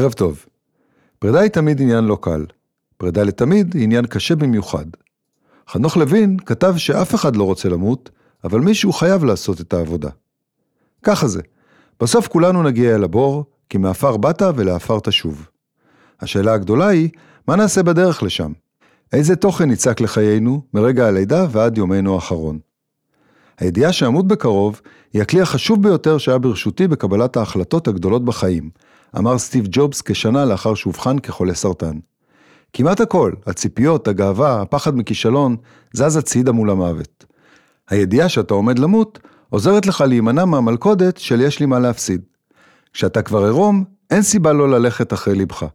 ערב טוב. פרידה היא תמיד עניין לא קל. פרידה לתמיד היא עניין קשה במיוחד. חנוך לוין כתב שאף אחד לא רוצה למות, אבל מישהו חייב לעשות את העבודה. ככה זה. בסוף כולנו נגיע אל הבור, כי מעפר באת ולעפר תשוב. השאלה הגדולה היא, מה נעשה בדרך לשם? איזה תוכן יצק לחיינו מרגע הלידה ועד יומנו האחרון? הידיעה שאמות בקרוב היא הכלי החשוב ביותר שהיה ברשותי בקבלת ההחלטות הגדולות בחיים, אמר סטיב ג'ובס כשנה לאחר שאובחן כחולה סרטן. כמעט הכל, הציפיות, הגאווה, הפחד מכישלון, זז הצידה מול המוות. הידיעה שאתה עומד למות, עוזרת לך להימנע מהמלכודת של יש לי מה להפסיד. כשאתה כבר עירום, אין סיבה לא ללכת אחרי לבך.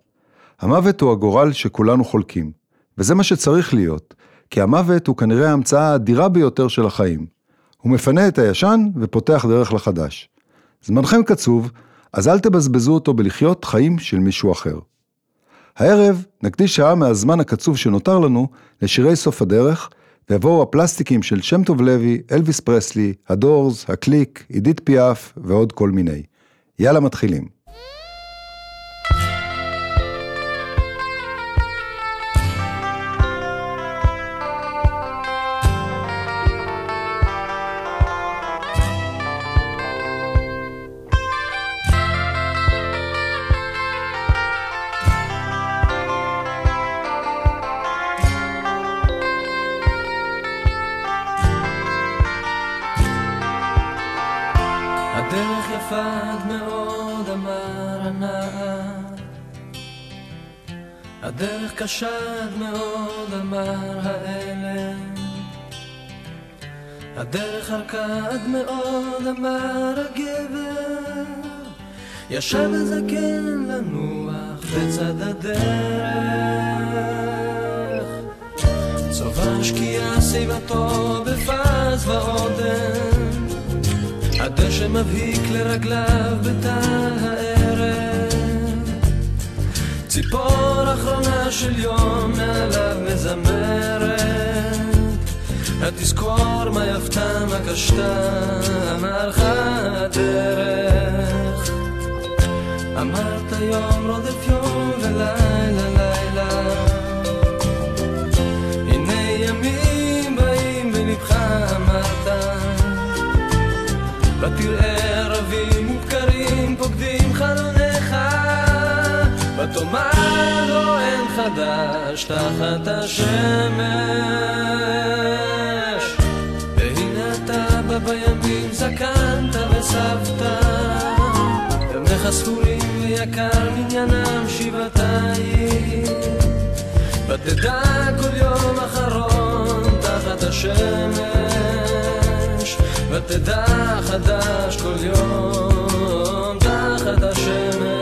המוות הוא הגורל שכולנו חולקים, וזה מה שצריך להיות, כי המוות הוא כנראה ההמצאה האדירה ביותר של החיים. הוא מפנה את הישן ופותח דרך לחדש. זמנכם קצוב, אז אל תבזבזו אותו בלחיות חיים של מישהו אחר. הערב נקדיש שעה מהזמן הקצוב שנותר לנו לשירי סוף הדרך, ויבואו הפלסטיקים של שם טוב לוי, אלוויס פרסלי, הדורס, הקליק, עידית פיאף ועוד כל מיני. יאללה מתחילים. הדרך עד מאוד, אמר האלם. הדרך ארכה עד מאוד, אמר הגבר. ישב הזקן לנוח בצד הדרך. צובר שקיעה סביבתו בפז ועודן. הדשא מבהיק לרגליו בטל הערב ציפור אחרונה של יום מעליו מזמרת. התזכור מה יפתה מה קשתה אמרך הדרך. אמרת יום רודף יום ולילה לילה. הנה ימים באים בלבך אמרת. ותראה אין חדש תחת השמש. והנה אתה בא בימים זקנת וסבתא. ימיך ספורים ויקר מניינם שבעתיים. ותדע כל יום אחרון תחת השמש. ותדע חדש כל יום תחת השמש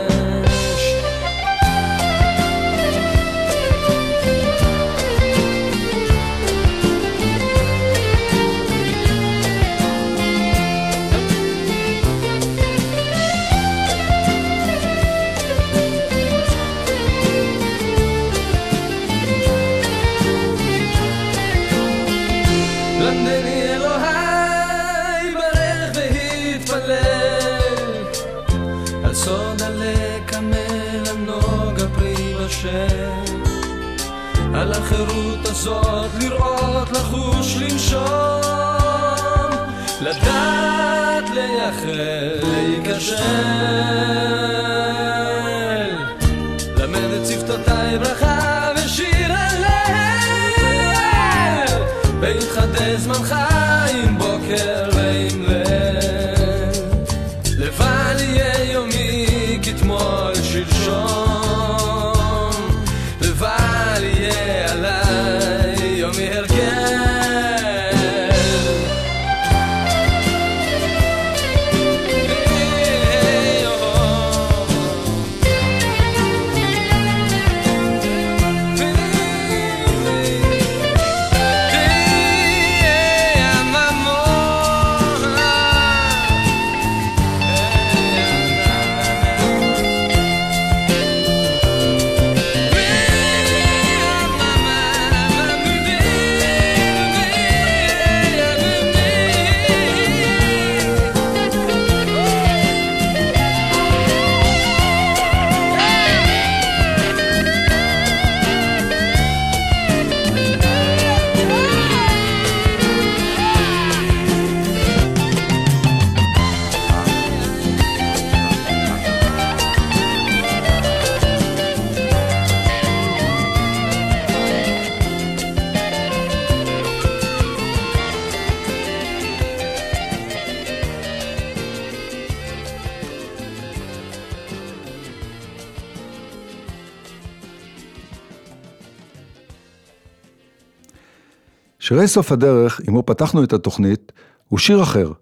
שירי סוף הדרך, עמו פתחנו את התוכנית, הוא שיר אחר.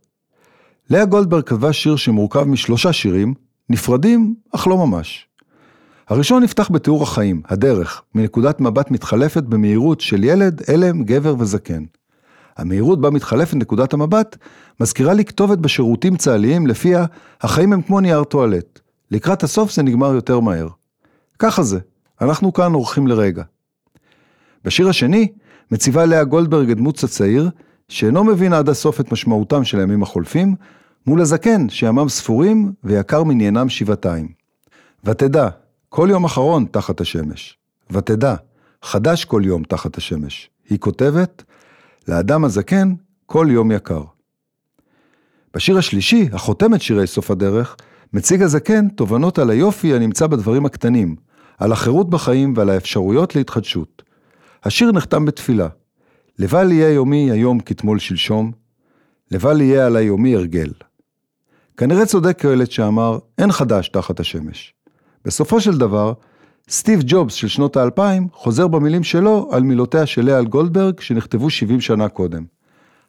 לאה גולדברג כתבה שיר שמורכב משלושה שירים, נפרדים, אך לא ממש. הראשון נפתח בתיאור החיים, הדרך, מנקודת מבט מתחלפת במהירות של ילד, אלם, גבר וזקן. המהירות בה מתחלפת נקודת המבט, מזכירה לי כתובת בשירותים צה"ליים לפיה החיים הם כמו נייר טואלט. לקראת הסוף זה נגמר יותר מהר. ככה זה, אנחנו כאן אורחים לרגע. בשיר השני, מציבה לאה גולדברג את דמות הצעיר, שאינו מבין עד הסוף את משמעותם של הימים החולפים, מול הזקן שימיו ספורים ויקר מניינם שבעתיים. ותדע, כל יום אחרון תחת השמש. ותדע, חדש כל יום תחת השמש. היא כותבת, לאדם הזקן כל יום יקר. בשיר השלישי, החותם את שירי סוף הדרך, מציג הזקן תובנות על היופי הנמצא בדברים הקטנים, על החירות בחיים ועל האפשרויות להתחדשות. השיר נחתם בתפילה. לבל יהיה יומי היום כתמול שלשום, לבל יהיה עלי יומי הרגל. כנראה צודק קהלת שאמר, אין חדש תחת השמש. בסופו של דבר, סטיב ג'ובס של שנות האלפיים חוזר במילים שלו על מילותיה של לאה גולדברג שנכתבו 70 שנה קודם.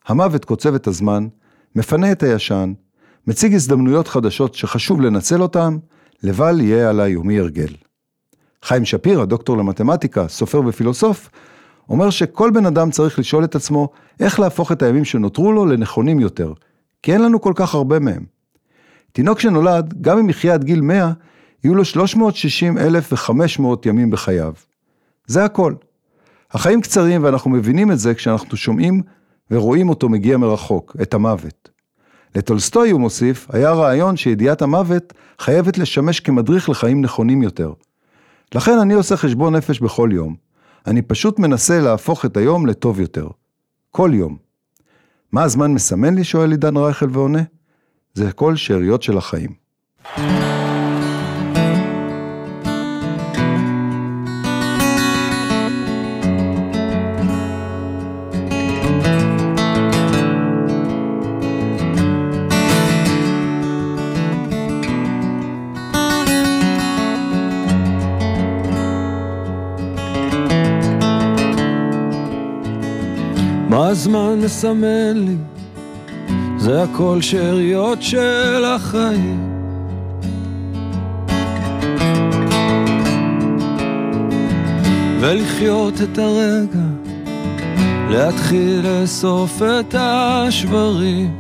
המוות קוצב את הזמן, מפנה את הישן, מציג הזדמנויות חדשות שחשוב לנצל אותן, לבל יהיה עלי יומי הרגל. חיים שפירא, דוקטור למתמטיקה, סופר ופילוסוף, אומר שכל בן אדם צריך לשאול את עצמו איך להפוך את הימים שנותרו לו לנכונים יותר, כי אין לנו כל כך הרבה מהם. תינוק שנולד, גם אם יחיה עד גיל 100, יהיו לו 360,500 ימים בחייו. זה הכל. החיים קצרים ואנחנו מבינים את זה כשאנחנו שומעים ורואים אותו מגיע מרחוק, את המוות. לטולסטוי, הוא מוסיף, היה רעיון שידיעת המוות חייבת לשמש כמדריך לחיים נכונים יותר. לכן אני עושה חשבון נפש בכל יום. אני פשוט מנסה להפוך את היום לטוב יותר. כל יום. מה הזמן מסמן לי? שואל עידן רייכל ועונה. זה כל שאריות של החיים. מה הזמן מסמן לי? זה הכל שאריות של החיים. ולחיות את הרגע, להתחיל לאסוף את השברים.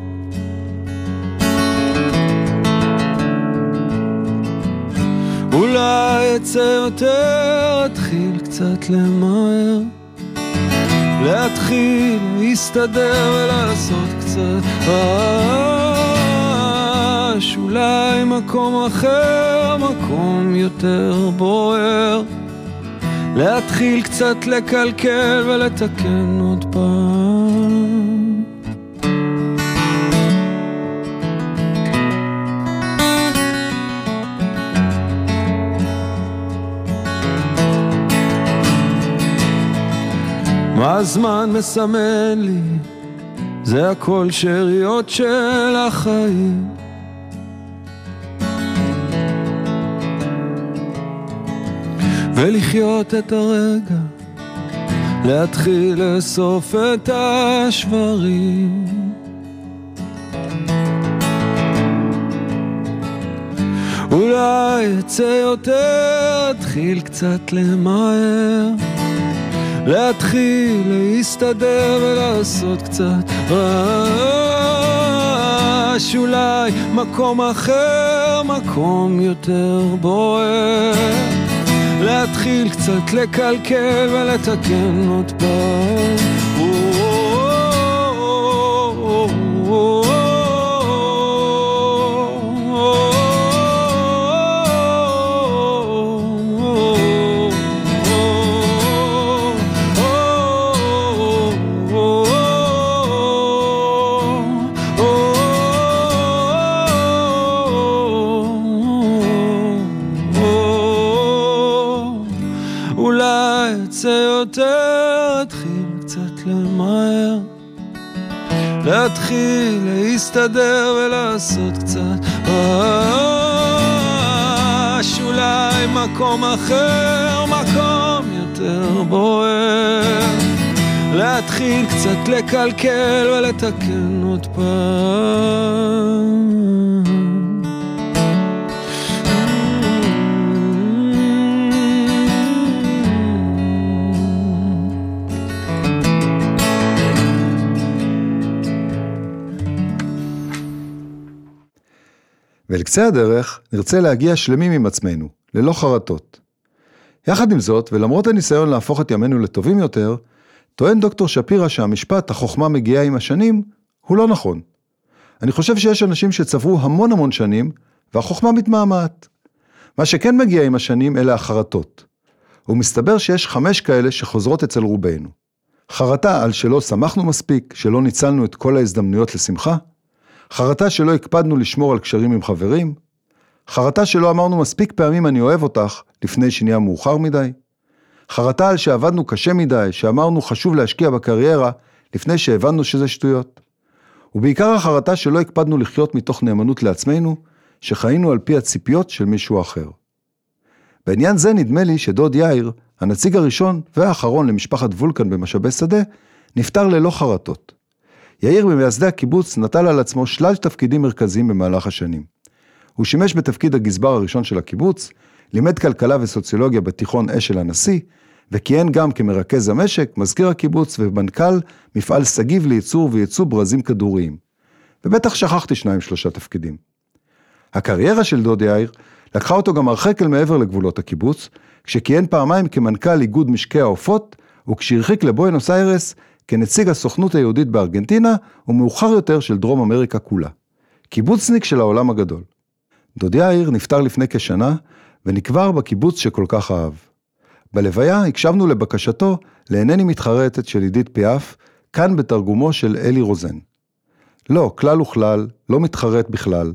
אולי אצא יותר, אתחיל קצת למהר. להתחיל להסתדר ולעשות קצת רעש, אולי מקום אחר, מקום יותר בוער. להתחיל קצת לקלקל ולתקן עוד פעם. הזמן מסמן לי? זה הכל שאריות של החיים. ולחיות את הרגע, להתחיל לאסוף את השברים. אולי אצא יותר, אתחיל קצת למהר. להתחיל להסתדר ולעשות קצת רעש. אולי מקום אחר, מקום יותר בוער. להתחיל קצת לקלקל ולתקן עוד פעם להתחיל להסתדר ולעשות קצת רעש אולי מקום אחר, מקום יותר בוער להתחיל קצת לקלקל ולתקן עוד פעם. ואל קצה הדרך נרצה להגיע שלמים עם עצמנו, ללא חרטות. יחד עם זאת, ולמרות הניסיון להפוך את ימינו לטובים יותר, טוען דוקטור שפירא שהמשפט "החוכמה מגיעה עם השנים" הוא לא נכון. אני חושב שיש אנשים שצברו המון המון שנים, והחוכמה מתמהמהת. מה שכן מגיע עם השנים אלה החרטות. ומסתבר שיש חמש כאלה שחוזרות אצל רובנו. חרטה על שלא שמחנו מספיק, שלא ניצלנו את כל ההזדמנויות לשמחה, חרטה שלא הקפדנו לשמור על קשרים עם חברים, חרטה שלא אמרנו מספיק פעמים אני אוהב אותך לפני שנהיה מאוחר מדי, חרטה על שעבדנו קשה מדי, שאמרנו חשוב להשקיע בקריירה לפני שהבנו שזה שטויות. ובעיקר החרטה שלא הקפדנו לחיות מתוך נאמנות לעצמנו, שחיינו על פי הציפיות של מישהו אחר. בעניין זה נדמה לי שדוד יאיר, הנציג הראשון והאחרון למשפחת וולקן במשאבי שדה, נפטר ללא חרטות. יאיר ממייסדי הקיבוץ נטל על עצמו שלל תפקידים מרכזיים במהלך השנים. הוא שימש בתפקיד הגזבר הראשון של הקיבוץ, לימד כלכלה וסוציולוגיה בתיכון אשל הנשיא, וכיהן גם כמרכז המשק, מזכיר הקיבוץ ומנכ"ל מפעל סגיב לייצור וייצוא ברזים כדוריים. ובטח שכחתי שניים שלושה תפקידים. הקריירה של דוד יאיר לקחה אותו גם הרחק אל מעבר לגבולות הקיבוץ, כשכיהן פעמיים כמנכ"ל איגוד משקי העופות, וכשהרחיק לבואנוס איירס כנציג הסוכנות היהודית בארגנטינה, ומאוחר יותר של דרום אמריקה כולה. קיבוצניק של העולם הגדול. דוד יאיר נפטר לפני כשנה, ונקבר בקיבוץ שכל כך אהב. בלוויה הקשבנו לבקשתו לאינני מתחרטת של עידית פיאף, כאן בתרגומו של אלי רוזן. לא, כלל וכלל, לא מתחרט בכלל.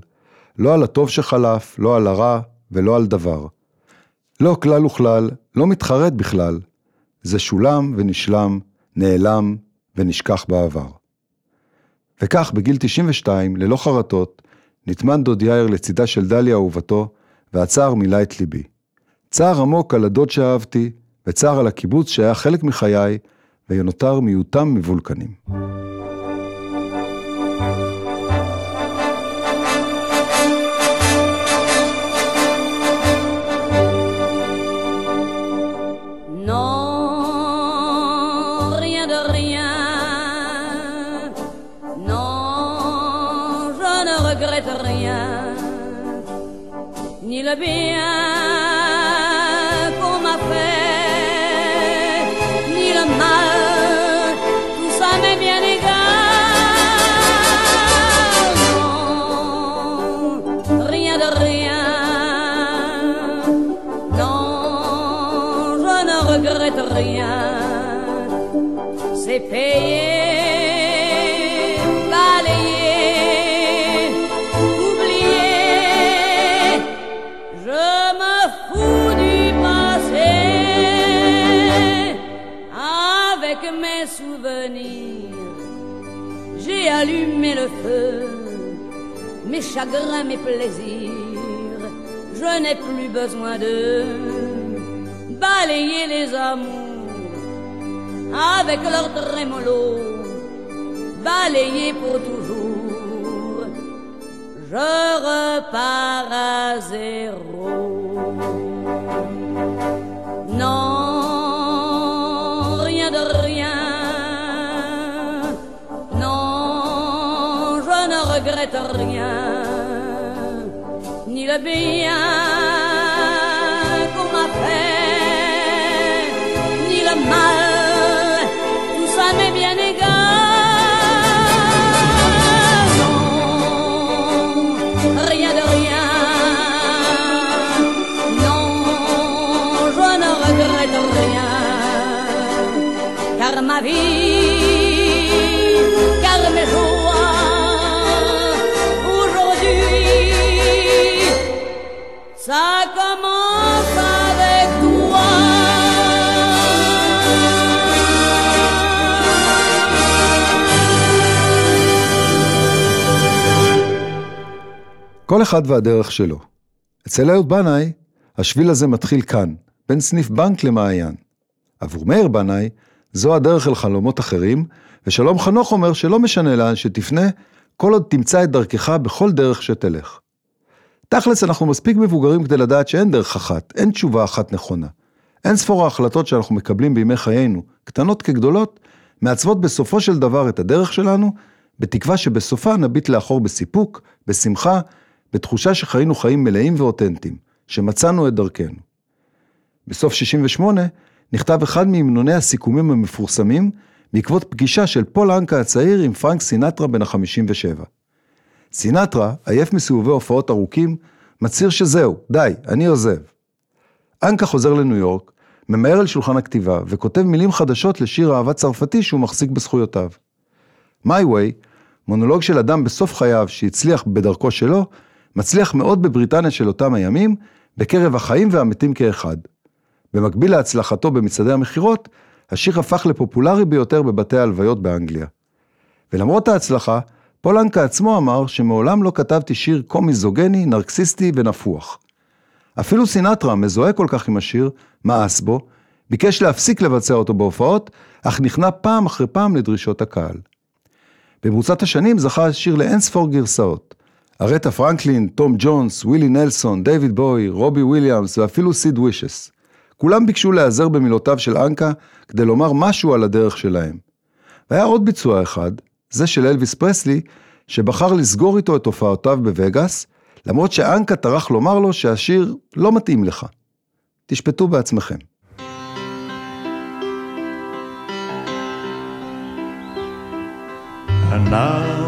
לא על הטוב שחלף, לא על הרע ולא על דבר. לא כלל וכלל, לא מתחרט בכלל. זה שולם ונשלם, נעלם ונשכח בעבר. וכך בגיל 92, ללא חרטות, נטמן דוד יאיר לצידה של דליה אהובתו, והצער מילא את ליבי. צער עמוק על הדוד שאהבתי, וצער על הקיבוץ שהיה חלק מחיי, ונותר מיעוטם מבולקנים. gabi chagrins, mes plaisirs, je n'ai plus besoin de balayer les amours avec leur trémolo, balayer pour toujours. Je repars à zéro. Non, rien de rien. Regrette rien, ni le bien qu'on m'a fait, ni le mal, כל אחד והדרך שלו. אצל אהוד בנאי, השביל הזה מתחיל כאן, בין סניף בנק למעיין. עבור מאיר בנאי, זו הדרך אל חלומות אחרים, ושלום חנוך אומר שלא משנה לאן שתפנה, כל עוד תמצא את דרכך בכל דרך שתלך. תכלס אנחנו מספיק מבוגרים כדי לדעת שאין דרך אחת, אין תשובה אחת נכונה. אין ספור ההחלטות שאנחנו מקבלים בימי חיינו, קטנות כגדולות, מעצבות בסופו של דבר את הדרך שלנו, בתקווה שבסופה נביט לאחור בסיפוק, בשמחה, בתחושה שחיינו חיים מלאים ואותנטיים, שמצאנו את דרכנו. בסוף 68 נכתב אחד מהמנוני הסיכומים המפורסמים, בעקבות פגישה של פול אנקה הצעיר עם פרנק סינטרה בן ה-57. סינטרה, עייף מסיבובי הופעות ארוכים, מצהיר שזהו, די, אני עוזב. אנקה חוזר לניו יורק, ממהר אל שולחן הכתיבה וכותב מילים חדשות לשיר אהבה צרפתי שהוא מחזיק בזכויותיו. My Way, מונולוג של אדם בסוף חייו שהצליח בדרכו שלו, מצליח מאוד בבריטניה של אותם הימים, בקרב החיים והמתים כאחד. במקביל להצלחתו במצעדי המכירות, השיר הפך לפופולרי ביותר בבתי ההלוויות באנגליה. ולמרות ההצלחה, פולנקה עצמו אמר שמעולם לא כתבתי שיר כה מיזוגני, נרקסיסטי ונפוח. אפילו סינטרה, מזוהה כל כך עם השיר, מאס בו, ביקש להפסיק לבצע אותו בהופעות, אך נכנע פעם אחרי פעם לדרישות הקהל. במרוצת השנים זכה השיר לאין ספור גרסאות. אריתה פרנקלין, תום ג'ונס, ווילי נלסון, דיוויד בוי, רובי וויליאמס ואפילו סיד וישס. כולם ביקשו להיעזר במילותיו של אנקה כדי לומר משהו על הדרך שלהם. והיה עוד ביצוע אחד, זה של אלוויס פרסלי, שבחר לסגור איתו את הופעותיו בווגאס, למרות שאנקה טרח לומר לו שהשיר לא מתאים לך. תשפטו בעצמכם. And now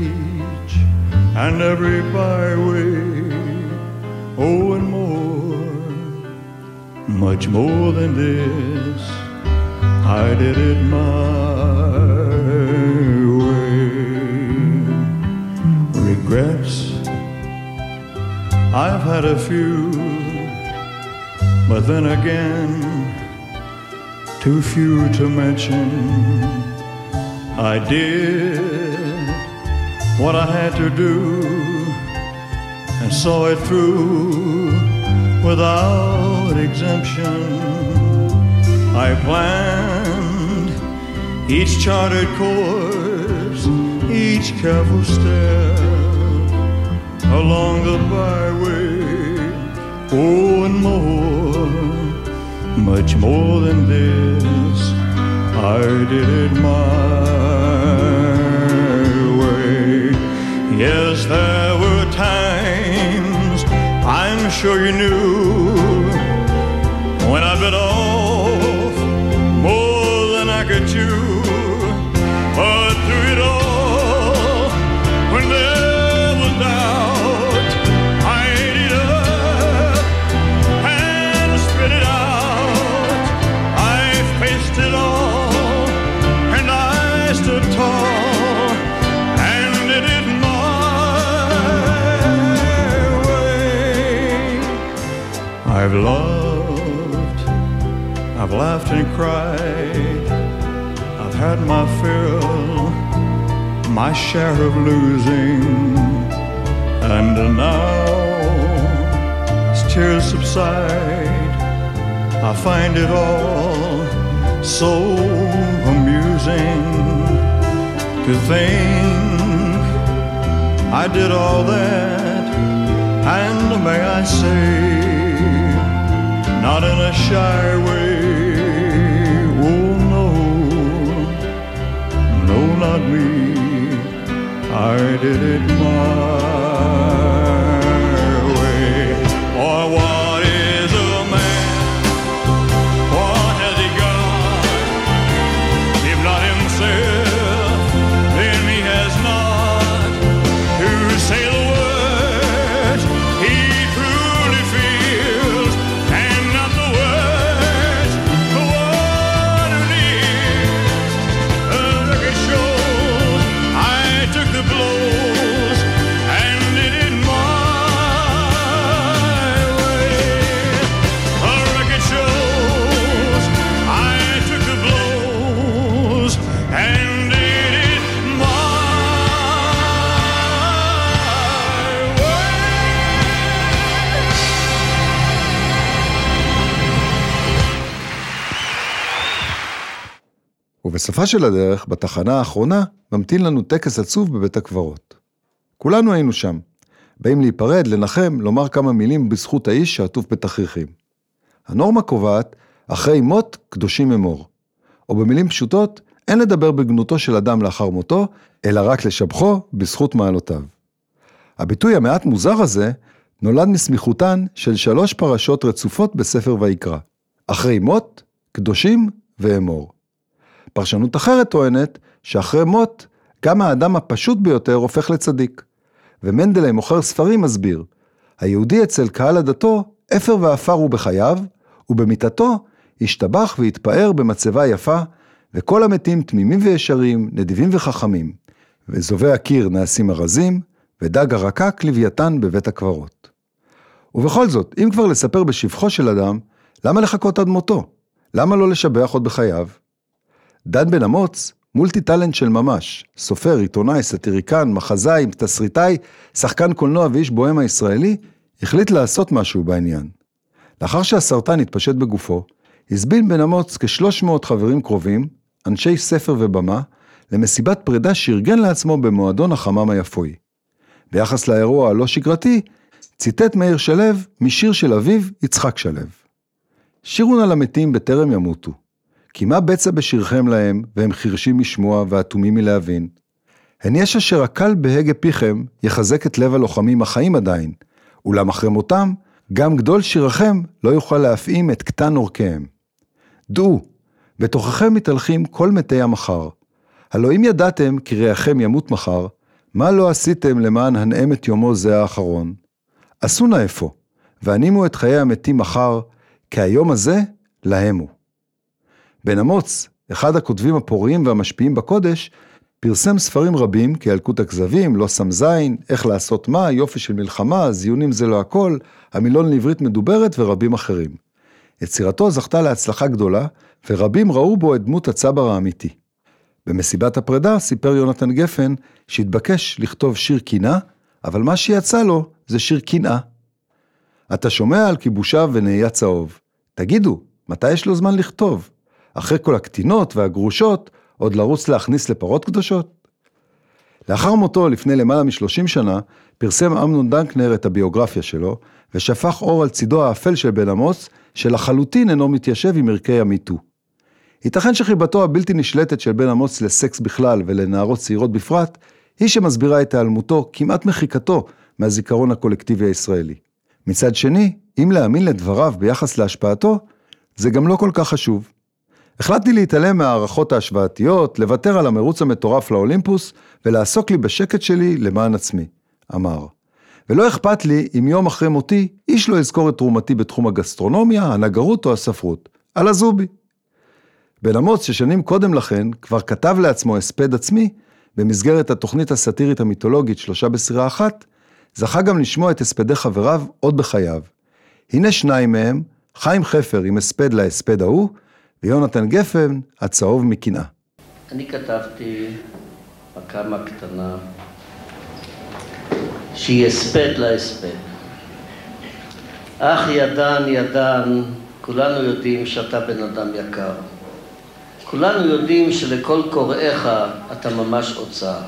and every byway, oh, and more, much more than this. I did it my way. Regrets, I've had a few, but then again, too few to mention. I did what I had to do and saw it through without exemption. I planned each charted course, each careful step along the byway. Oh, and more, much more than this. I did it my Yes, there were times I'm sure you knew I've loved, I've laughed and cried, I've had my fill, my share of losing, and now as tears subside, I find it all so amusing to think I did all that, and may I say, not in a shy way. Oh no, no, not me. I did it my ובסופה של הדרך, בתחנה האחרונה, ממתין לנו טקס עצוב בבית הקברות. כולנו היינו שם. באים להיפרד, לנחם, לומר כמה מילים בזכות האיש שעטוף בתכריכים. הנורמה קובעת, אחרי מות, קדושים אמור. או במילים פשוטות, אין לדבר בגנותו של אדם לאחר מותו, אלא רק לשבחו בזכות מעלותיו. הביטוי המעט מוזר הזה נולד מסמיכותן של שלוש פרשות רצופות בספר ויקרא. אחרי מות, קדושים ואמור. פרשנות אחרת טוענת שאחרי מות, גם האדם הפשוט ביותר הופך לצדיק. ומנדלי מוכר ספרים מסביר, היהודי אצל קהל הדתו, אפר ועפר הוא בחייו, ובמיתתו השתבח והתפאר במצבה יפה, וכל המתים תמימים וישרים, נדיבים וחכמים. וזובי הקיר נעשים ארזים, ודג הרקק לוויתן בבית הקברות. ובכל זאת, אם כבר לספר בשבחו של אדם, למה לחכות עד מותו? למה לא לשבח עוד בחייו? דן בן אמוץ, multi talent של ממש, סופר, עיתונאי, סטיריקן, מחזאי, תסריטאי, שחקן קולנוע ואיש בוהמה ישראלי, החליט לעשות משהו בעניין. לאחר שהסרטן התפשט בגופו, הזמין בן אמוץ כ-300 חברים קרובים, אנשי ספר ובמה, למסיבת פרידה שארגן לעצמו במועדון החמאם היפואי. ביחס לאירוע הלא שגרתי, ציטט מאיר שלו משיר של אביו, יצחק שלו. שירו נא למתים בטרם ימותו. כי מה בצע בשירכם להם, והם חירשים משמוע ואטומים מלהבין? הן יש אשר הקל בהגה פיכם, יחזק את לב הלוחמים החיים עדיין, אולם אחרי מותם, גם גדול שירכם לא יוכל להפעים את קטן אורכיהם. דעו, בתוככם מתהלכים כל מתי המחר. הלא אם ידעתם כי ריחכם ימות מחר, מה לא עשיתם למען הנאם את יומו זה האחרון? עשו נא אפוא, והנימו את חיי המתים מחר, כי היום הזה להם הוא. בן אמוץ, אחד הכותבים הפוריים והמשפיעים בקודש, פרסם ספרים רבים כילקוט הכזבים, לא שם זין, איך לעשות מה, יופי של מלחמה, זיונים זה לא הכל, המילון לעברית מדוברת ורבים אחרים. יצירתו זכתה להצלחה גדולה, ורבים ראו בו את דמות הצבר האמיתי. במסיבת הפרידה סיפר יונתן גפן שהתבקש לכתוב שיר קינה, אבל מה שיצא לו זה שיר קנאה. אתה שומע על כיבושיו ונהיה צהוב. תגידו, מתי יש לו זמן לכתוב? אחרי כל הקטינות והגרושות, עוד לרוץ להכניס לפרות קדושות? לאחר מותו, לפני למעלה משלושים שנה, פרסם אמנון דנקנר את הביוגרפיה שלו, ושפך אור על צידו האפל של בן עמוס, שלחלוטין אינו מתיישב עם ערכי המיטו. ייתכן שחיבתו הבלתי נשלטת של בן עמוס לסקס בכלל ולנערות צעירות בפרט, היא שמסבירה את היעלמותו, כמעט מחיקתו, מהזיכרון הקולקטיבי הישראלי. מצד שני, אם להאמין לדבריו ביחס להשפעתו, זה גם לא כל כך חשוב. החלטתי להתעלם מהערכות ההשוואתיות, לוותר על המרוץ המטורף לאולימפוס, ולעסוק לי בשקט שלי למען עצמי, אמר. ולא אכפת לי אם יום אחרי מותי, איש לא יזכור את תרומתי בתחום הגסטרונומיה, הנגרות או הספרות. על הזובי. בן אמוץ, ששנים קודם לכן כבר כתב לעצמו הספד עצמי, במסגרת התוכנית הסאטירית המיתולוגית שלושה בסירה אחת, זכה גם לשמוע את הספדי חבריו עוד בחייו. הנה שניים מהם, חיים חפר עם הספד להספד ההוא, ויונתן גפן, הצהוב מקנאה. אני כתבתי בכמה קטנה שהיא הספד להספד. אך ידן ידן, כולנו יודעים שאתה בן אדם יקר. כולנו יודעים שלכל קוראיך אתה ממש אוצר.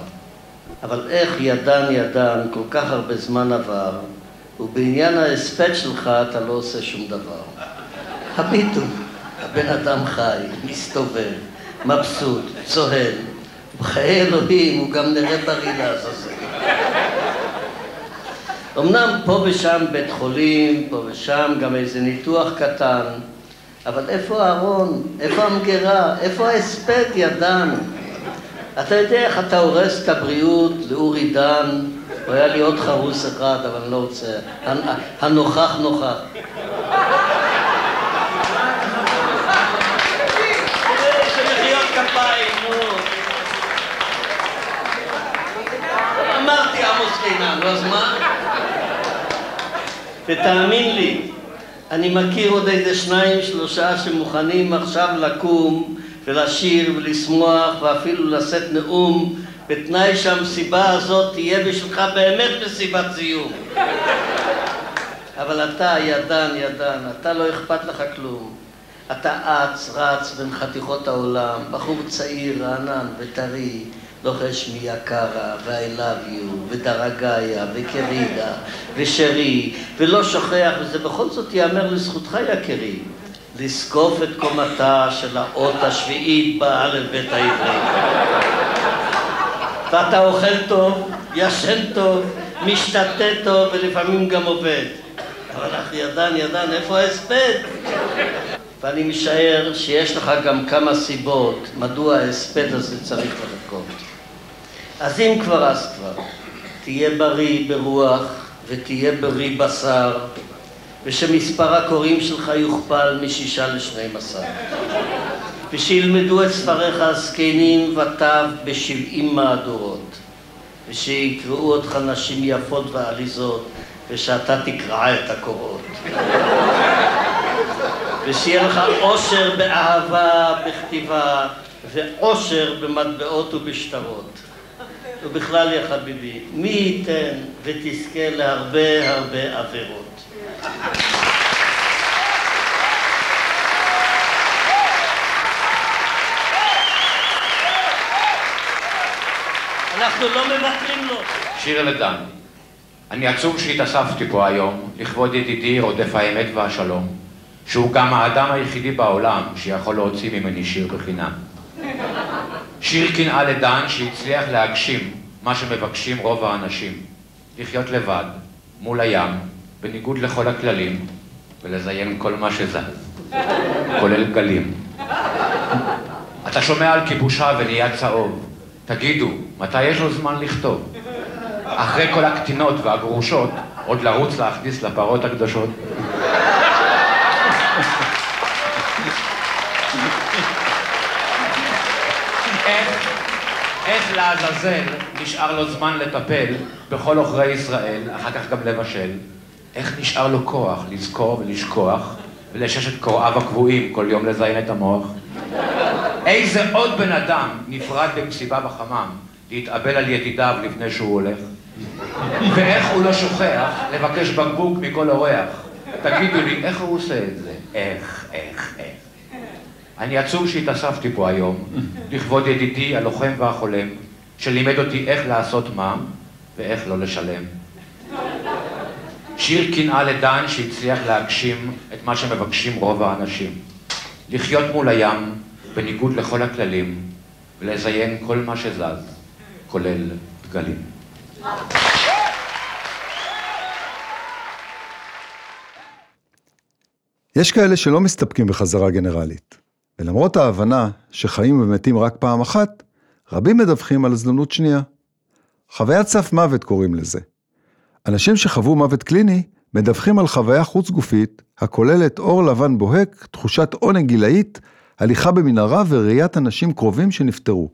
אבל איך ידן ידן, כל כך הרבה זמן עבר, ובעניין ההספד שלך אתה לא עושה שום דבר. הביטו, הבן אדם חי, מסתובב, מבסוט, צוהל. בחיי אלוהים הוא גם נראה בריא לעזאזל. אמנם פה ושם בית חולים, פה ושם גם איזה ניתוח קטן, אבל איפה הארון? איפה המגירה? איפה ההספד ידן? אתה יודע איך אתה הורס את הבריאות לאורי דן? הוא היה לי עוד חרוס אחד, אבל אני לא רוצה. הנוכח נוכח. אמרתי עמוס קינן, נו אז מה? ותאמין לי, אני מכיר עוד איזה שניים שלושה שמוכנים עכשיו לקום ולשיר ולשמוח ואפילו לשאת נאום בתנאי שהמסיבה הזאת תהיה בשבילך באמת מסיבת סיום. אבל אתה ידן ידן, אתה לא אכפת לך כלום. אתה אץ רץ בין חתיכות העולם, בחור צעיר, רענן וטרי, לוחש מיאקרה, ו-I love you, ודרגיה, וקרידה, ושרי, ולא שוכח, וזה בכל זאת ייאמר לזכותך, יקירי, לזקוף את קומתה של האות השביעית באלף-בית העברי. ואתה אוכל טוב, ישן טוב, משתתה טוב, ולפעמים גם עובד. אבל אחי ידן, ידן, איפה ההספד? ואני משער שיש לך גם כמה סיבות מדוע ההספד הזה צריך לחכות. אז אם כבר אז כבר, תהיה בריא ברוח ותהיה בריא בשר, ושמספר הקוראים שלך יוכפל משישה לשנים עשר. ושילמדו את ספריך הזקנים וטב בשבעים מהדורות, ושיקראו אותך נשים יפות ועליזות, ושאתה תקרע את הקורות. ושיהיה לך עושר באהבה, בכתיבה, ועושר במטבעות ובשטרות. ובכלל, יא חביבי, מי ייתן ותזכה להרבה הרבה עבירות. אנחנו לא מוותרים לו. שיר לדן, אני עצוב שהתאספתי פה היום לכבוד ידידי רודף האמת והשלום, שהוא גם האדם היחידי בעולם שיכול להוציא ממני שיר בחינם. שיר קנאה לדן שהצליח להגשים מה שמבקשים רוב האנשים, לחיות לבד, מול הים, בניגוד לכל הכללים, ולזיין כל מה שזז, כולל גלים. אתה שומע על כיבושה ונהיה צהוב. תגידו, מתי יש לו זמן לכתוב? אחרי כל הקטינות והגרושות, עוד לרוץ להכניס לפרות הקדושות? לעזאזל נשאר לו זמן לטפל בכל עוכרי ישראל, אחר כך גם לבשל? איך נשאר לו כוח לזכור ולשכוח ולששת קוראיו הקבועים כל יום לזיין את המוח? איזה עוד בן אדם נפרד במסיבה בחמם להתאבל על ידידיו לפני שהוא הולך? ואיך הוא לא שוכח לבקש בקבוק מכל אורח? תגידו לי, איך הוא עושה את זה? איך, איך, איך. אני עצוב שהתאספתי פה היום, לכבוד ידידי הלוחם והחולם, שלימד אותי איך לעשות מה ואיך לא לשלם. שיר קנאה לדן שהצליח להגשים את מה שמבקשים רוב האנשים. לחיות מול הים, בניגוד לכל הכללים, ולזיין כל מה שזז, כולל דגלים. יש כאלה שלא מסתפקים בחזרה גנרלית, ולמרות ההבנה שחיים ומתים רק פעם אחת, רבים מדווחים על הזדמנות שנייה. חוויית סף מוות קוראים לזה. אנשים שחוו מוות קליני מדווחים על חוויה חוץ גופית הכוללת אור לבן בוהק, תחושת עונג גילאית, הליכה במנהרה וראיית אנשים קרובים שנפטרו.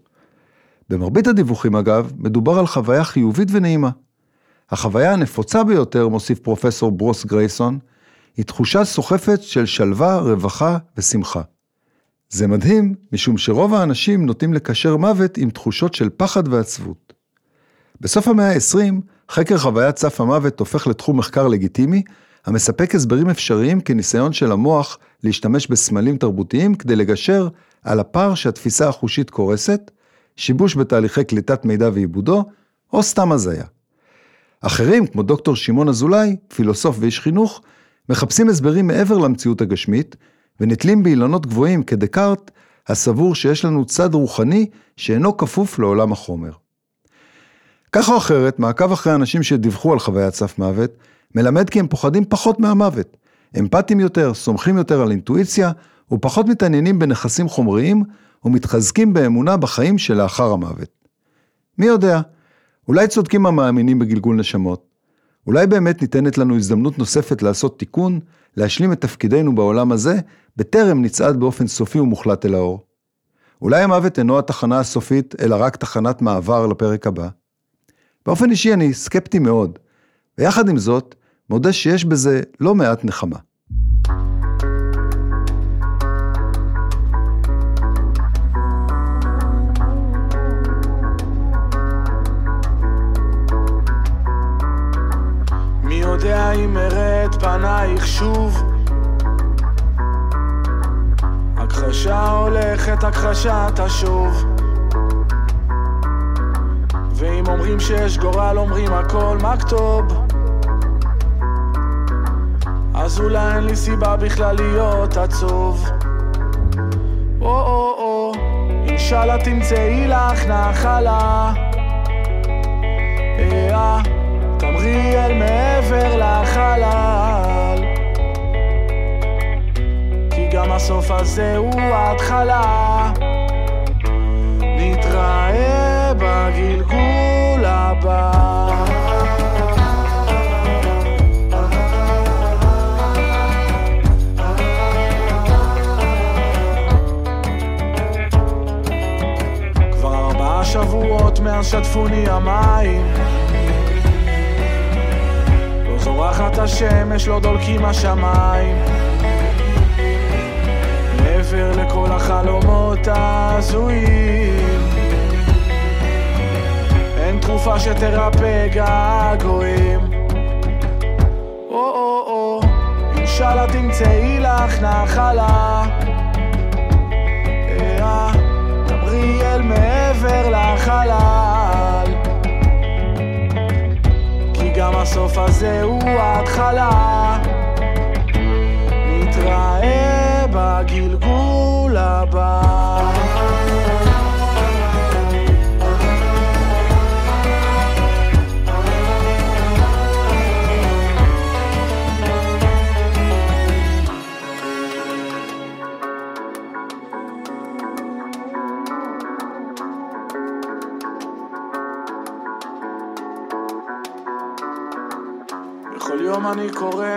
במרבית הדיווחים אגב, מדובר על חוויה חיובית ונעימה. החוויה הנפוצה ביותר, מוסיף פרופסור ברוס גרייסון, היא תחושה סוחפת של שלווה, רווחה ושמחה. זה מדהים, משום שרוב האנשים נוטים לקשר מוות עם תחושות של פחד ועצבות. בסוף המאה ה-20, חקר חוויית סף המוות הופך לתחום מחקר לגיטימי, המספק הסברים אפשריים כניסיון של המוח להשתמש בסמלים תרבותיים כדי לגשר על הפער שהתפיסה החושית קורסת, שיבוש בתהליכי קליטת מידע ועיבודו, או סתם הזיה. אחרים, כמו דוקטור שמעון אזולאי, פילוסוף ואיש חינוך, מחפשים הסברים מעבר למציאות הגשמית, ונתלים באילנות גבוהים כדקארט, הסבור שיש לנו צד רוחני שאינו כפוף לעולם החומר. כך או אחרת, מעקב אחרי אנשים שדיווחו על חוויית סף מוות, מלמד כי הם פוחדים פחות מהמוות. אמפתיים יותר, סומכים יותר על אינטואיציה, ופחות מתעניינים בנכסים חומריים, ומתחזקים באמונה בחיים שלאחר המוות. מי יודע, אולי צודקים המאמינים בגלגול נשמות. אולי באמת ניתנת לנו הזדמנות נוספת לעשות תיקון, להשלים את תפקידנו בעולם הזה, בטרם נצעד באופן סופי ומוחלט אל האור. אולי המוות אינו התחנה הסופית, אלא רק תחנת מעבר לפרק הבא. באופן אישי אני סקפטי מאוד, ויחד עם זאת, מודה שיש בזה לא מעט נחמה. אם אראה את פנייך שוב את הכחשת השוב. ואם אומרים שיש גורל, אומרים הכל מכתוב. אז אולי אין לי סיבה בכלל להיות עצוב. או או או, אינשאללה תמצאי לך נחלה. אה, תמרי אל מעבר לחלל. כי גם הסוף הזה הוא ההתחלה. נתראה בגלגול הבא. שבועות מאז שטפוני המים זורחת השמש, לא דולקים השמיים. מעבר לכל החלומות ההזויים. אין תרופה שתרפא געגועים. או או או אינשאללה תמצאי לך נחלה. אה, דברי אל מעבר לחלל הסוף הזה הוא ההתחלה. נתראה בגלגול הבא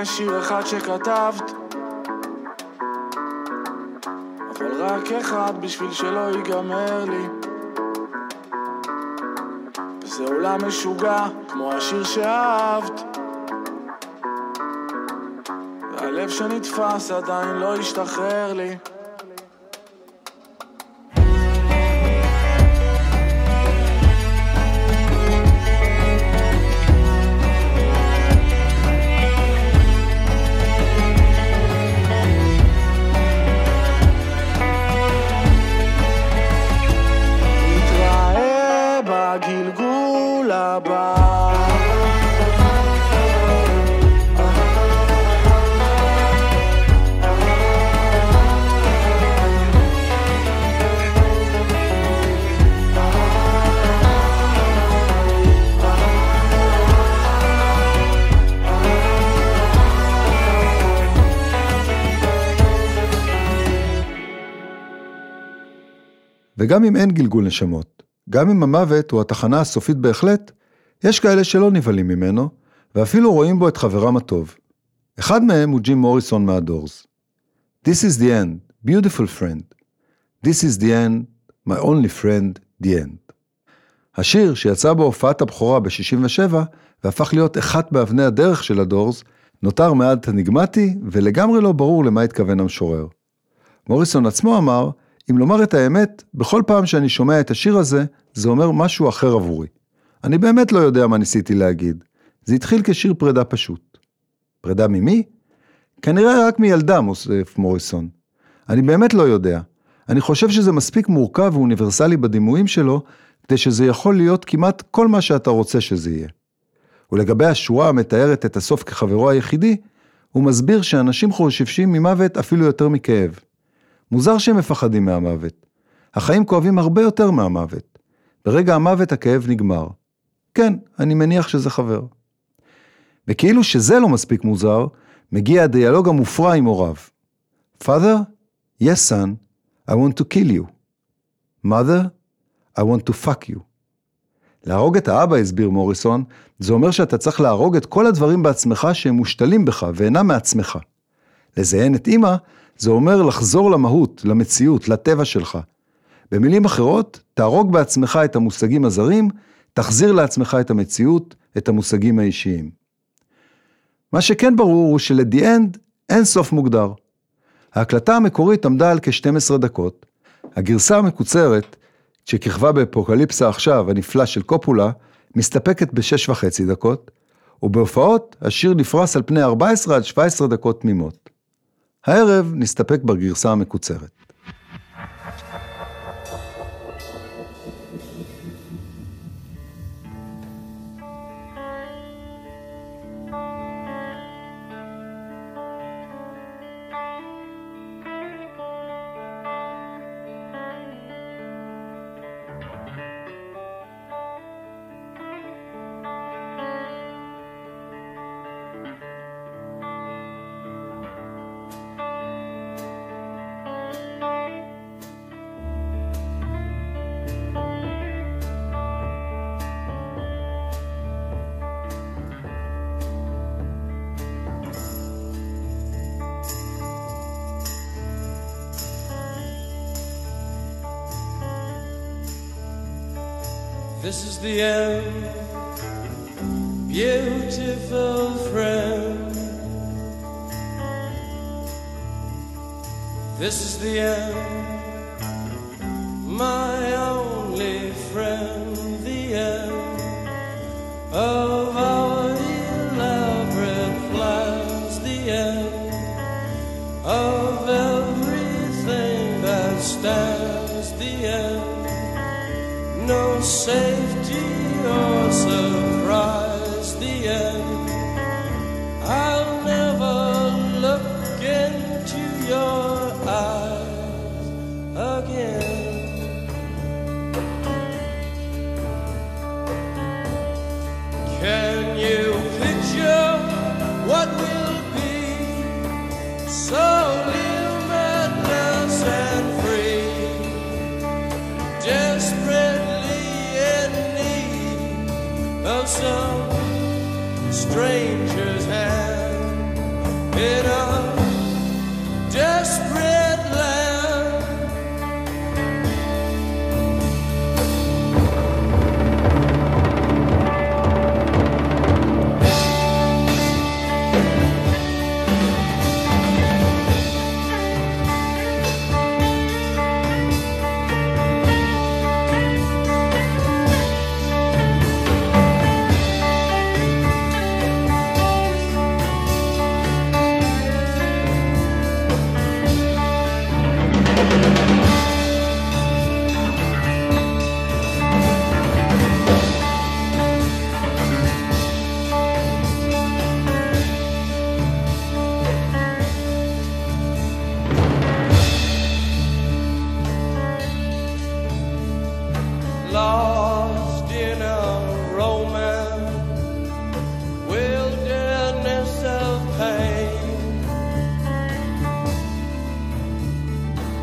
שיר אחד שכתבת. אבל רק אחד בשביל שלא ייגמר לי. וזה עולם משוגע כמו השיר שאהבת. והלב שנתפס עדיין לא השתחרר לי וגם אם אין גלגול נשמות, גם אם המוות הוא התחנה הסופית בהחלט, יש כאלה שלא נבהלים ממנו, ואפילו רואים בו את חברם הטוב. אחד מהם הוא ג'ים מוריסון מהדורס. This is the end, beautiful friend. This is the end, my only friend, the end. השיר שיצא בהופעת הבכורה ב-67 והפך להיות אחת באבני הדרך של הדורס, נותר מעט אניגמטי ולגמרי לא ברור למה התכוון המשורר. מוריסון עצמו אמר, אם לומר את האמת, בכל פעם שאני שומע את השיר הזה, זה אומר משהו אחר עבורי. אני באמת לא יודע מה ניסיתי להגיד. זה התחיל כשיר פרידה פשוט. פרידה ממי? כנראה רק מילדה, מוסיף מוריסון. אני באמת לא יודע. אני חושב שזה מספיק מורכב ואוניברסלי בדימויים שלו, כדי שזה יכול להיות כמעט כל מה שאתה רוצה שזה יהיה. ולגבי השורה המתארת את הסוף כחברו היחידי, הוא מסביר שאנשים חוששים ממוות אפילו יותר מכאב. מוזר שהם מפחדים מהמוות. החיים כואבים הרבה יותר מהמוות. ברגע המוות הכאב נגמר. כן, אני מניח שזה חבר. וכאילו שזה לא מספיק מוזר, מגיע הדיאלוג המופרע עם הוריו. Father, yes son, I want to kill you. Mother, I want to fuck you. להרוג את האבא, הסביר מוריסון, זה אומר שאתה צריך להרוג את כל הדברים בעצמך שהם מושתלים בך ואינם מעצמך. לזיין את אמא, זה אומר לחזור למהות, למציאות, לטבע שלך. במילים אחרות, תהרוג בעצמך את המושגים הזרים, תחזיר לעצמך את המציאות, את המושגים האישיים. מה שכן ברור הוא של-The End אין סוף מוגדר. ההקלטה המקורית עמדה על כ-12 דקות, הגרסה המקוצרת, שכיכבה באפוקליפסה עכשיו הנפלא של קופולה, מסתפקת ב-6 וחצי דקות, ובהופעות השיר נפרס על פני 14 עד 17 דקות תמימות. הערב נסתפק בגרסה המקוצרת.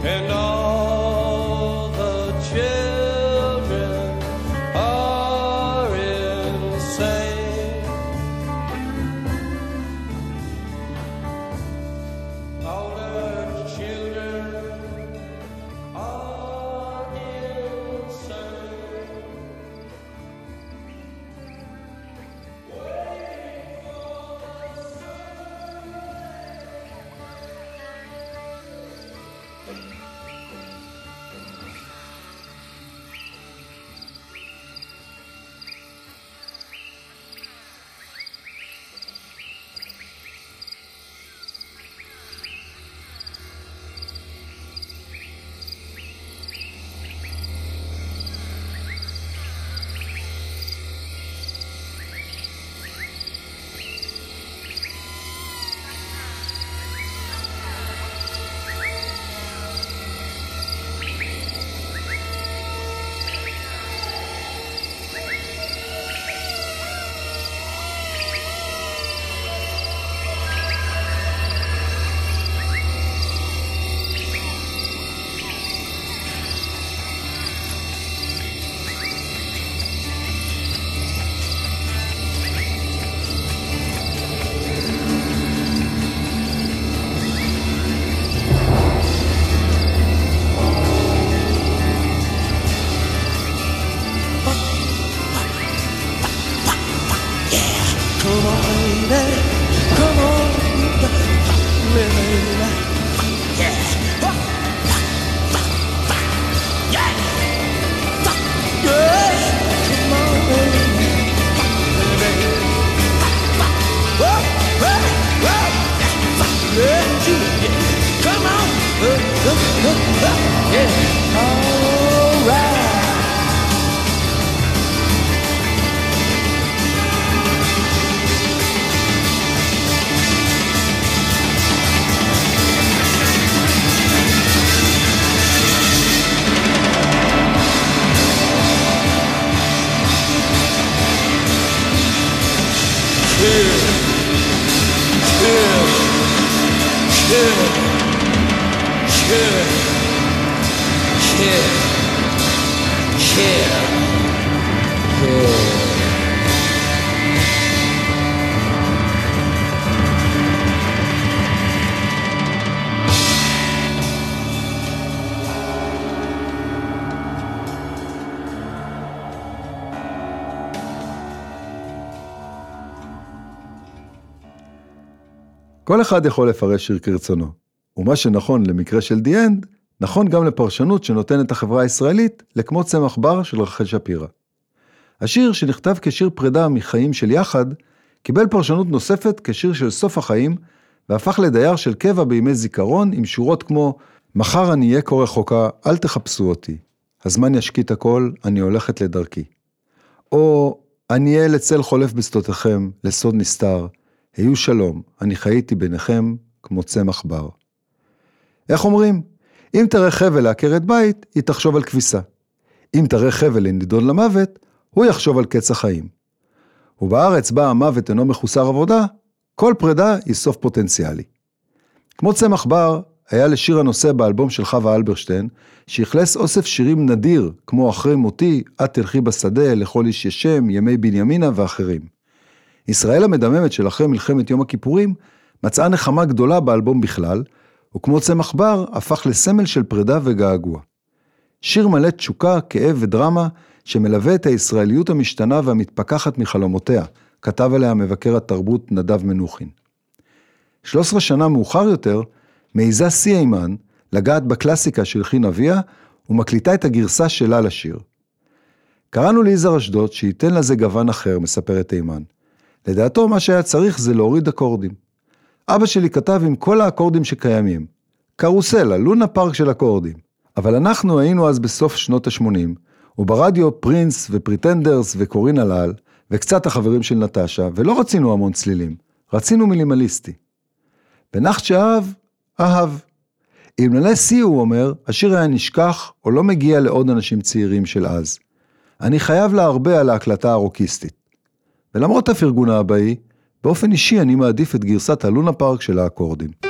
And all כל אחד יכול לפרש שיר כרצונו, ומה שנכון למקרה של The End, נכון גם לפרשנות שנותנת החברה הישראלית לכמו צמח בר של רחל שפירא. השיר, שנכתב כשיר פרידה מחיים של יחד, קיבל פרשנות נוספת כשיר של סוף החיים, והפך לדייר של קבע בימי זיכרון עם שורות כמו מחר אני אהיה כה רחוקה, אל תחפשו אותי. הזמן ישקיט הכל, אני הולכת לדרכי. או אני אהיה לצל חולף בשדותיכם, לסוד נסתר, היו שלום, אני חייתי ביניכם כמו צמח בר. איך אומרים? אם תראה חבל לעקרת בית, היא תחשוב על כביסה. אם תראה חבל לנידון למוות, הוא יחשוב על קץ החיים. ובארץ בה המוות אינו מחוסר עבודה, כל פרידה היא סוף פוטנציאלי. כמו צמח בר, היה לשיר הנושא באלבום של חווה אלברשטיין, שאכלס אוסף שירים נדיר, כמו אחרי מותי, את תלכי בשדה, לכל איש ישם, ימי בנימינה ואחרים. ישראל המדממת של אחרי מלחמת יום הכיפורים, מצאה נחמה גדולה באלבום בכלל, וכמו צמח בר, הפך לסמל של פרידה וגעגוע. שיר מלא תשוקה, כאב ודרמה, שמלווה את הישראליות המשתנה והמתפכחת מחלומותיה, כתב עליה מבקר התרבות נדב מנוחין. 13 שנה מאוחר יותר, מעיזה סי אימן לגעת בקלאסיקה של חין אביה ומקליטה את הגרסה שלה לשיר. קראנו ליזהר אשדות שייתן לזה גוון אחר, מספרת אימן. לדעתו מה שהיה צריך זה להוריד אקורדים. אבא שלי כתב עם כל האקורדים שקיימים. קרוסלה, לונה פארק של אקורדים. אבל אנחנו היינו אז בסוף שנות ה-80, וברדיו פרינס ופריטנדרס וקורין הלל, וקצת החברים של נטשה, ולא רצינו המון צלילים, רצינו מינימליסטי. בנחת שאהב, אהב. אם שיא, הוא אומר, השיר היה נשכח או לא מגיע לעוד אנשים צעירים של אז. אני חייב לה הרבה על ההקלטה הרוקיסטית. ולמרות הפרגון האבאי, באופן אישי אני מעדיף את גרסת הלונה פארק של האקורדים.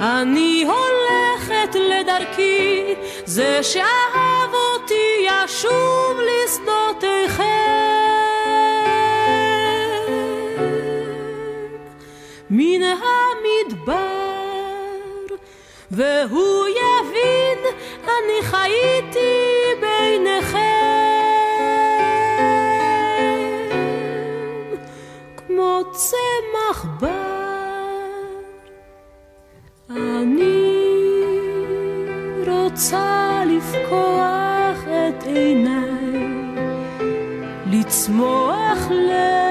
אני הולכת לדרכי, זה שאהב אותי ישוב לשדותיכם. מן המדבר והוא יבין, אני חייתי ביניכם. רוצה לפקוח את עיניי, לצמוח לב.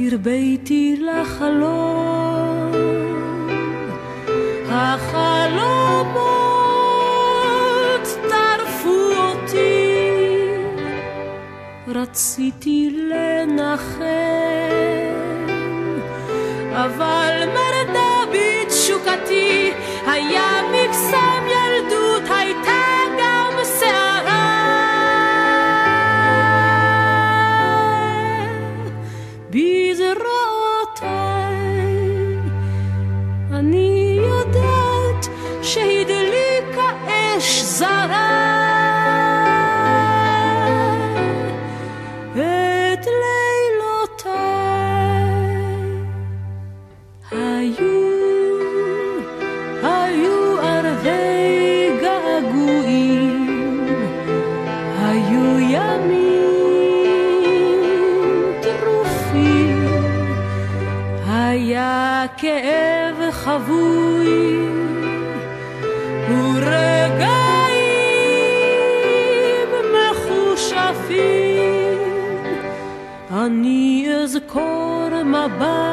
הרביתי לחלום, החלומות טרפו אותי, רציתי לנחם, אבל מרדה בתשוקתי, היה חבוי ורגעים מחושפים. אני אזכור מבט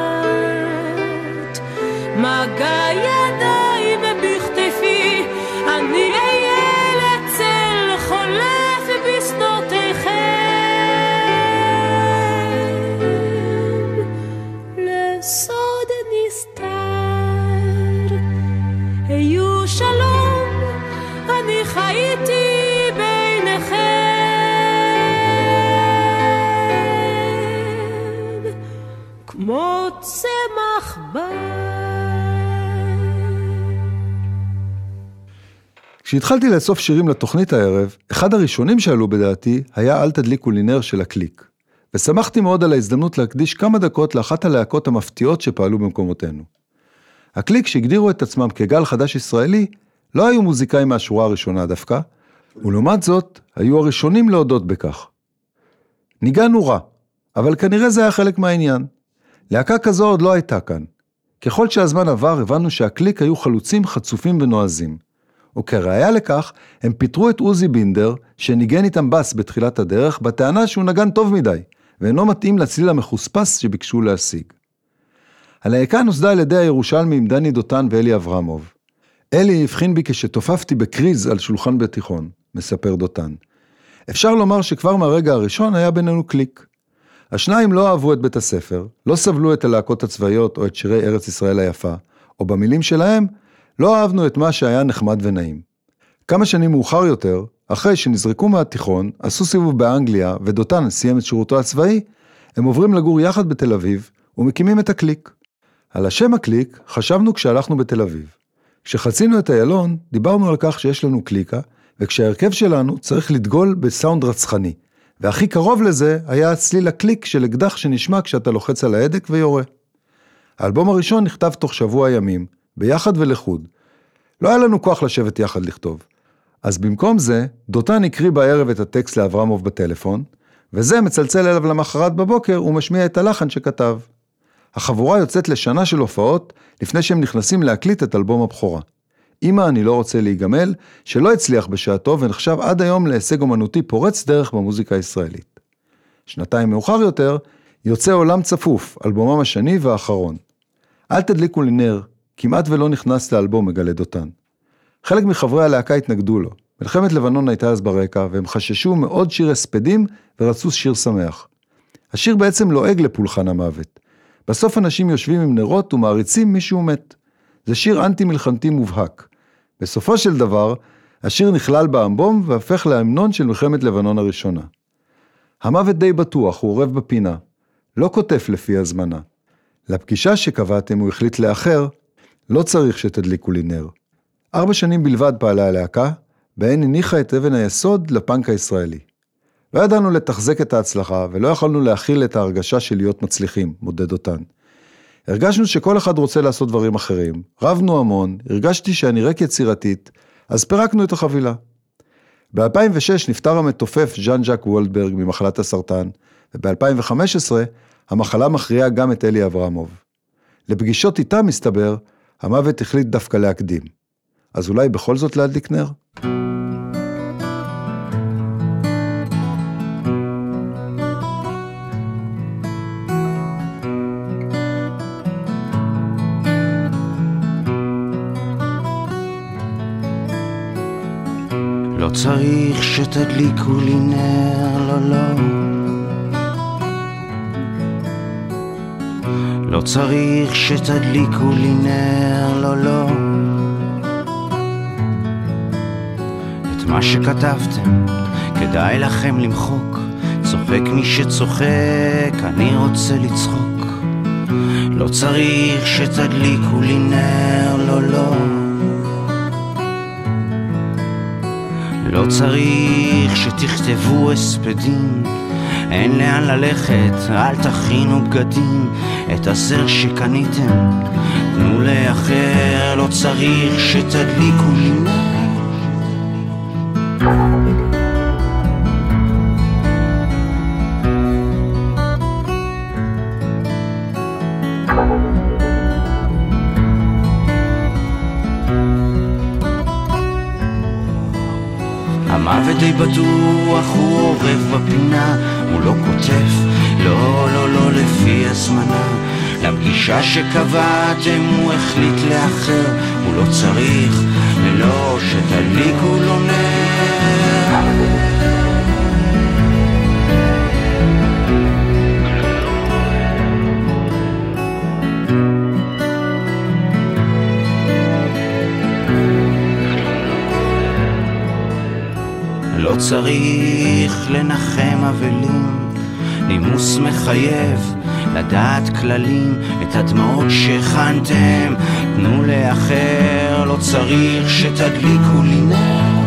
כשהתחלתי לאסוף שירים לתוכנית הערב, אחד הראשונים שעלו בדעתי היה אל תדליקו לי נר של הקליק. ושמחתי מאוד על ההזדמנות להקדיש כמה דקות לאחת הלהקות המפתיעות שפעלו במקומותינו. הקליק שהגדירו את עצמם כגל חדש ישראלי, לא היו מוזיקאים מהשורה הראשונה דווקא, ולעומת זאת, היו הראשונים להודות בכך. ניגענו רע, אבל כנראה זה היה חלק מהעניין. להקה כזו עוד לא הייתה כאן. ככל שהזמן עבר, הבנו שהקליק היו חלוצים, חצופים ונועזים. וכראיה לכך, הם פיטרו את עוזי בינדר, שניגן איתם בס בתחילת הדרך, בטענה שהוא נגן טוב מדי, ואינו מתאים לצליל המחוספס שביקשו להשיג. הלהקה נוסדה על ידי הירושלמים דני דותן ואלי אברמוב. אלי הבחין בי כשתופפתי בקריז על שולחן בתיכון, מספר דותן. אפשר לומר שכבר מהרגע הראשון היה בינינו קליק. השניים לא אהבו את בית הספר, לא סבלו את הלהקות הצבאיות או את שירי ארץ ישראל היפה, או במילים שלהם, לא אהבנו את מה שהיה נחמד ונעים. כמה שנים מאוחר יותר, אחרי שנזרקו מהתיכון, עשו סיבוב באנגליה ודותן סיים את שירותו הצבאי, הם עוברים לגור יחד בתל אביב ומקימים את הקליק. על השם הקליק חשבנו כשהלכנו בתל אביב. כשחצינו את איילון, דיברנו על כך שיש לנו קליקה, וכשההרכב שלנו צריך לדגול בסאונד רצחני. והכי קרוב לזה היה צליל הקליק של אקדח שנשמע כשאתה לוחץ על ההדק ויורה. האלבום הראשון נכתב תוך שבוע ימים, ביחד ולחוד. לא היה לנו כוח לשבת יחד לכתוב. אז במקום זה, דותן הקריא בערב את הטקסט לאברמוב בטלפון, וזה מצלצל אליו למחרת בבוקר ומשמיע את הלחן שכתב. החבורה יוצאת לשנה של הופעות לפני שהם נכנסים להקליט את אלבום הבכורה. אמא אני לא רוצה להיגמל, שלא הצליח בשעתו ונחשב עד היום להישג אומנותי פורץ דרך במוזיקה הישראלית. שנתיים מאוחר יותר, יוצא עולם צפוף, אלבומם השני והאחרון. אל תדליקו לי נר, כמעט ולא נכנס לאלבום מגלה דותן. חלק מחברי הלהקה התנגדו לו. מלחמת לבנון הייתה אז ברקע, והם חששו מעוד שיר הספדים ורצו שיר שמח. השיר בעצם לועג לפולחן המוות. בסוף אנשים יושבים עם נרות ומעריצים מישהו מת. זה שיר אנטי מלחמתי מובהק. בסופו של דבר, השיר נכלל באמבום והפך להמנון של מלחמת לבנון הראשונה. המוות די בטוח, הוא אורב בפינה. לא כותף לפי הזמנה. לפגישה שקבעתם הוא החליט לאחר, לא צריך שתדליקו לי נר. ארבע שנים בלבד פעלה הלהקה, בהן הניחה את אבן היסוד לפאנק הישראלי. לא ידענו לתחזק את ההצלחה, ולא יכולנו להכיל את ההרגשה של להיות מצליחים, מודד אותן. הרגשנו שכל אחד רוצה לעשות דברים אחרים, רבנו המון, הרגשתי שאני ריק יצירתית, אז פירקנו את החבילה. ב-2006 נפטר המתופף ז'אן ז'אק וולדברג ממחלת הסרטן, וב-2015 המחלה מכריעה גם את אלי אברמוב. לפגישות איתה, מסתבר, המוות החליט דווקא להקדים. אז אולי בכל זאת להדליק נר? לא צריך שתדליקו לי נר, לא, לא. צריך שתדליקו לי נר, לא, לא. את מה שכתבתם כדאי לכם למחוק. צוחק מי שצוחק, אני רוצה לצחוק. לא צריך שתדליקו לי נר, לא, לא. לא צריך שתכתבו הספדים, אין לאן ללכת, אל תכינו בגדים, את הזר שקניתם, תנו לאחר, לא צריך שתדליקו. המוות די בטוח, הוא אורב בפינה, הוא לא כותב, לא, לא, לא לפי הזמנה. לפגישה שקבעתם הוא החליט לאחר, הוא לא צריך, ולא שתדליקו לו נר. לא צריך לנחם אבלים, נימוס מחייב, לדעת כללים, את הדמעות שהכנתם, תנו לאחר, לא צריך שתדליקו לי נר.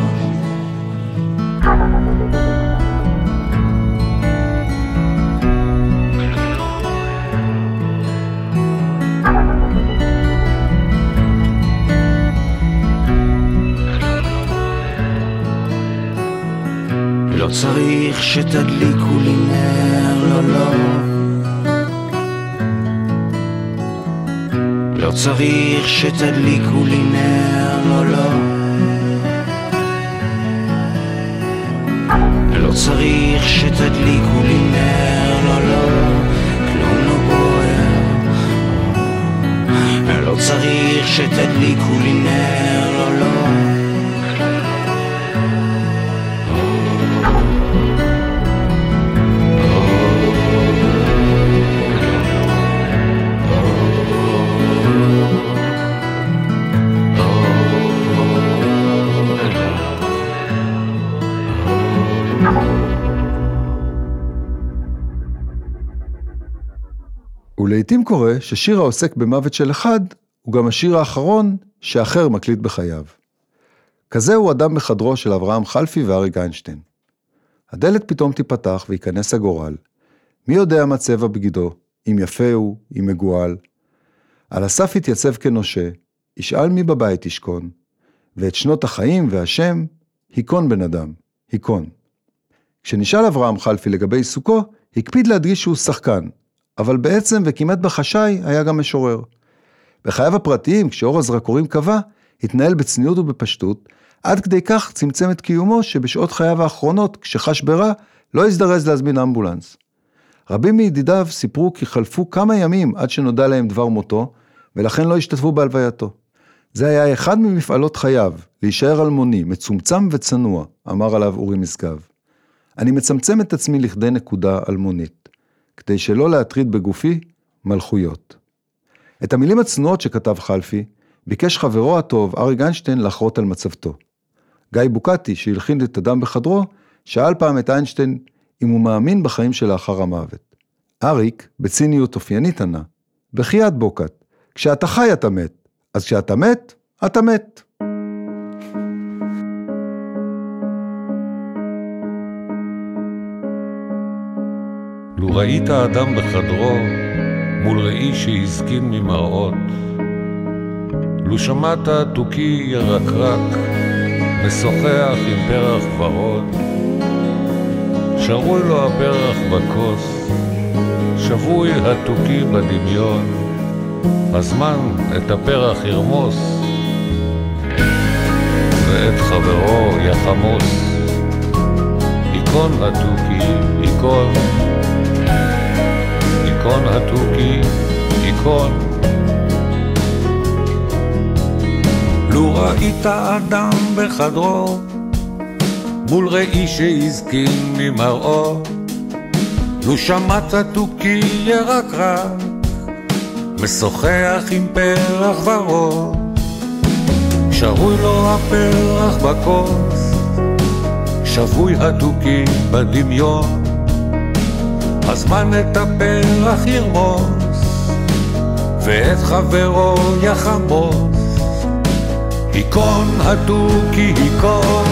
לא צריך שתדליקו לי נר, לא, לא. לא צריך שתדליקו לי נר, לא, לא. לא צריך שתדליקו לי נר, לא, לא. כלום לא בוער. לא צריך שתדליקו לי נר, לא, לא. ולעיתים קורה ששיר העוסק במוות של אחד, הוא גם השיר האחרון שאחר מקליט בחייו. כזה הוא אדם בחדרו של אברהם חלפי ואריק איינשטיין. הדלת פתאום תיפתח וייכנס הגורל. מי יודע מה צבע בגידו, אם יפה הוא, אם מגועל. על הסף יתייצב כנושה, ישאל מי בבית ישכון, ואת שנות החיים והשם, היכון בן אדם, היכון. כשנשאל אברהם חלפי לגבי עיסוקו, הקפיד להדגיש שהוא שחקן, אבל בעצם וכמעט בחשאי היה גם משורר. בחייו הפרטיים, כשאור הזרקורים קבע, התנהל בצניעות ובפשטות, עד כדי כך צמצם את קיומו שבשעות חייו האחרונות, כשחש ברע, לא הזדרז להזמין אמבולנס. רבים מידידיו סיפרו כי חלפו כמה ימים עד שנודע להם דבר מותו, ולכן לא השתתפו בהלווייתו. זה היה אחד ממפעלות חייו, להישאר אלמוני, מצומצם וצנוע, אמר עליו אורי משגב. אני מצמצם את עצמי לכדי נקודה אלמונית, כדי שלא להטריד בגופי מלכויות. את המילים הצנועות שכתב חלפי, ביקש חברו הטוב אריק איינשטיין לחרות על מצבתו. גיא בוקטי, שהלחין את אדם בחדרו, שאל פעם את איינשטיין אם הוא מאמין בחיים שלאחר המוות. אריק, בציניות אופיינית ענה, בחייאת בוקט, כשאתה חי אתה מת, אז כשאתה מת, אתה מת. לו ראית אדם בחדרו, מול ראי שהזקין ממראות, לו שמעת תוכי ירקרק, משוחח עם פרח ורוד, שרוי לו הפרח בכוס, שבוי התוכי בדמיון, הזמן את הפרח ירמוס, ואת חברו יחמוס. היכון התוכי, היכון, היכון התוכי, היכון. לו ראית אדם בחדרו, מול ראי שהזקין ממראו, לו שמעת תוכי ירקרק, משוחח עם פרח ורוד, שרוי לו הפרח בכוס, שבוי התוכי בדמיון, הזמן את הפרח ירמוס, ואת חברו יחמוס. היכון התוכי היכון,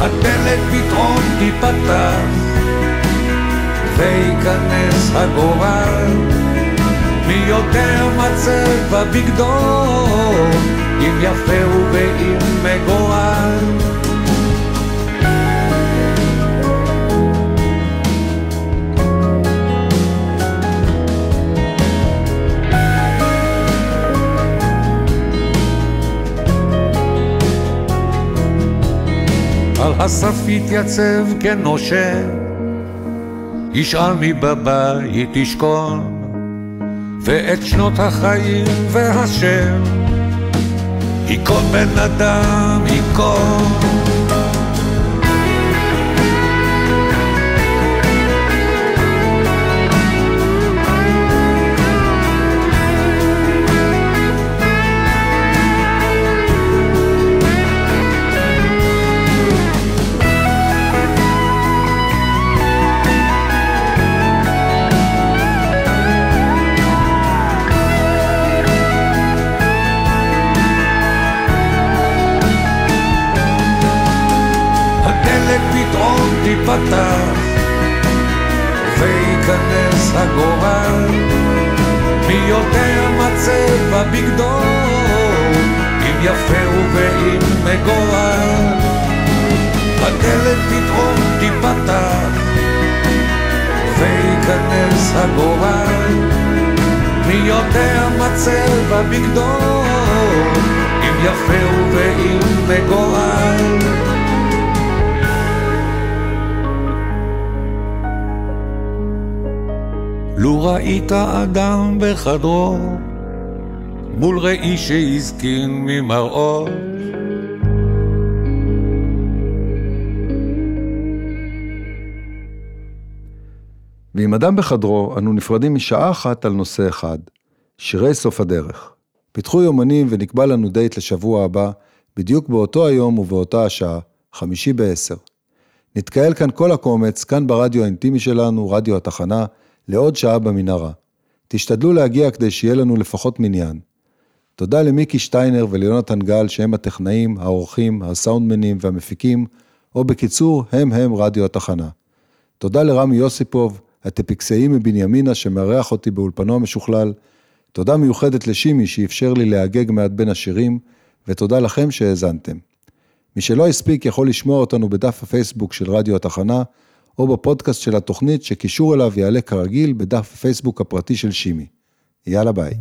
הדלת פתאום תיפתח, וייכנס הגורל, מי יודע מה צבע בגדו, אם יפה ואם מגורל. על הסף יתייצב כנושה, ישאל מי בבית ישכון, ואת שנות החיים והשם, היכון בן אדם, היכון. תיפתח וייכנס הגורל. מי יודע מה צבע בגדו אם יפה ואם מגורל הדלת פתאום תיפתח וייכנס הגורל. מי יודע מה צבע בגדו אם יפה ואם מגורל ראית אדם בחדרו מול ראי שהזקין ממראות ועם אדם בחדרו, אנו נפרדים משעה אחת על נושא אחד, שירי סוף הדרך. פיתחו יומנים ונקבע לנו דייט לשבוע הבא, בדיוק באותו היום ובאותה השעה, חמישי בעשר. נתקהל כאן כל הקומץ, כאן ברדיו האינטימי שלנו, רדיו התחנה, לעוד שעה במנהרה. תשתדלו להגיע כדי שיהיה לנו לפחות מניין. תודה למיקי שטיינר וליונתן גל שהם הטכנאים, העורכים, הסאונדמנים והמפיקים, או בקיצור, הם הם רדיו התחנה. תודה לרמי יוסיפוב, הטפיקסאי מבנימינה שמארח אותי באולפנו המשוכלל. תודה מיוחדת לשימי שאפשר לי להגג מעט בין השירים, ותודה לכם שהאזנתם. מי שלא הספיק יכול לשמוע אותנו בדף הפייסבוק של רדיו התחנה, או בפודקאסט של התוכנית שקישור אליו יעלה כרגיל בדף הפייסבוק הפרטי של שימי. יאללה ביי.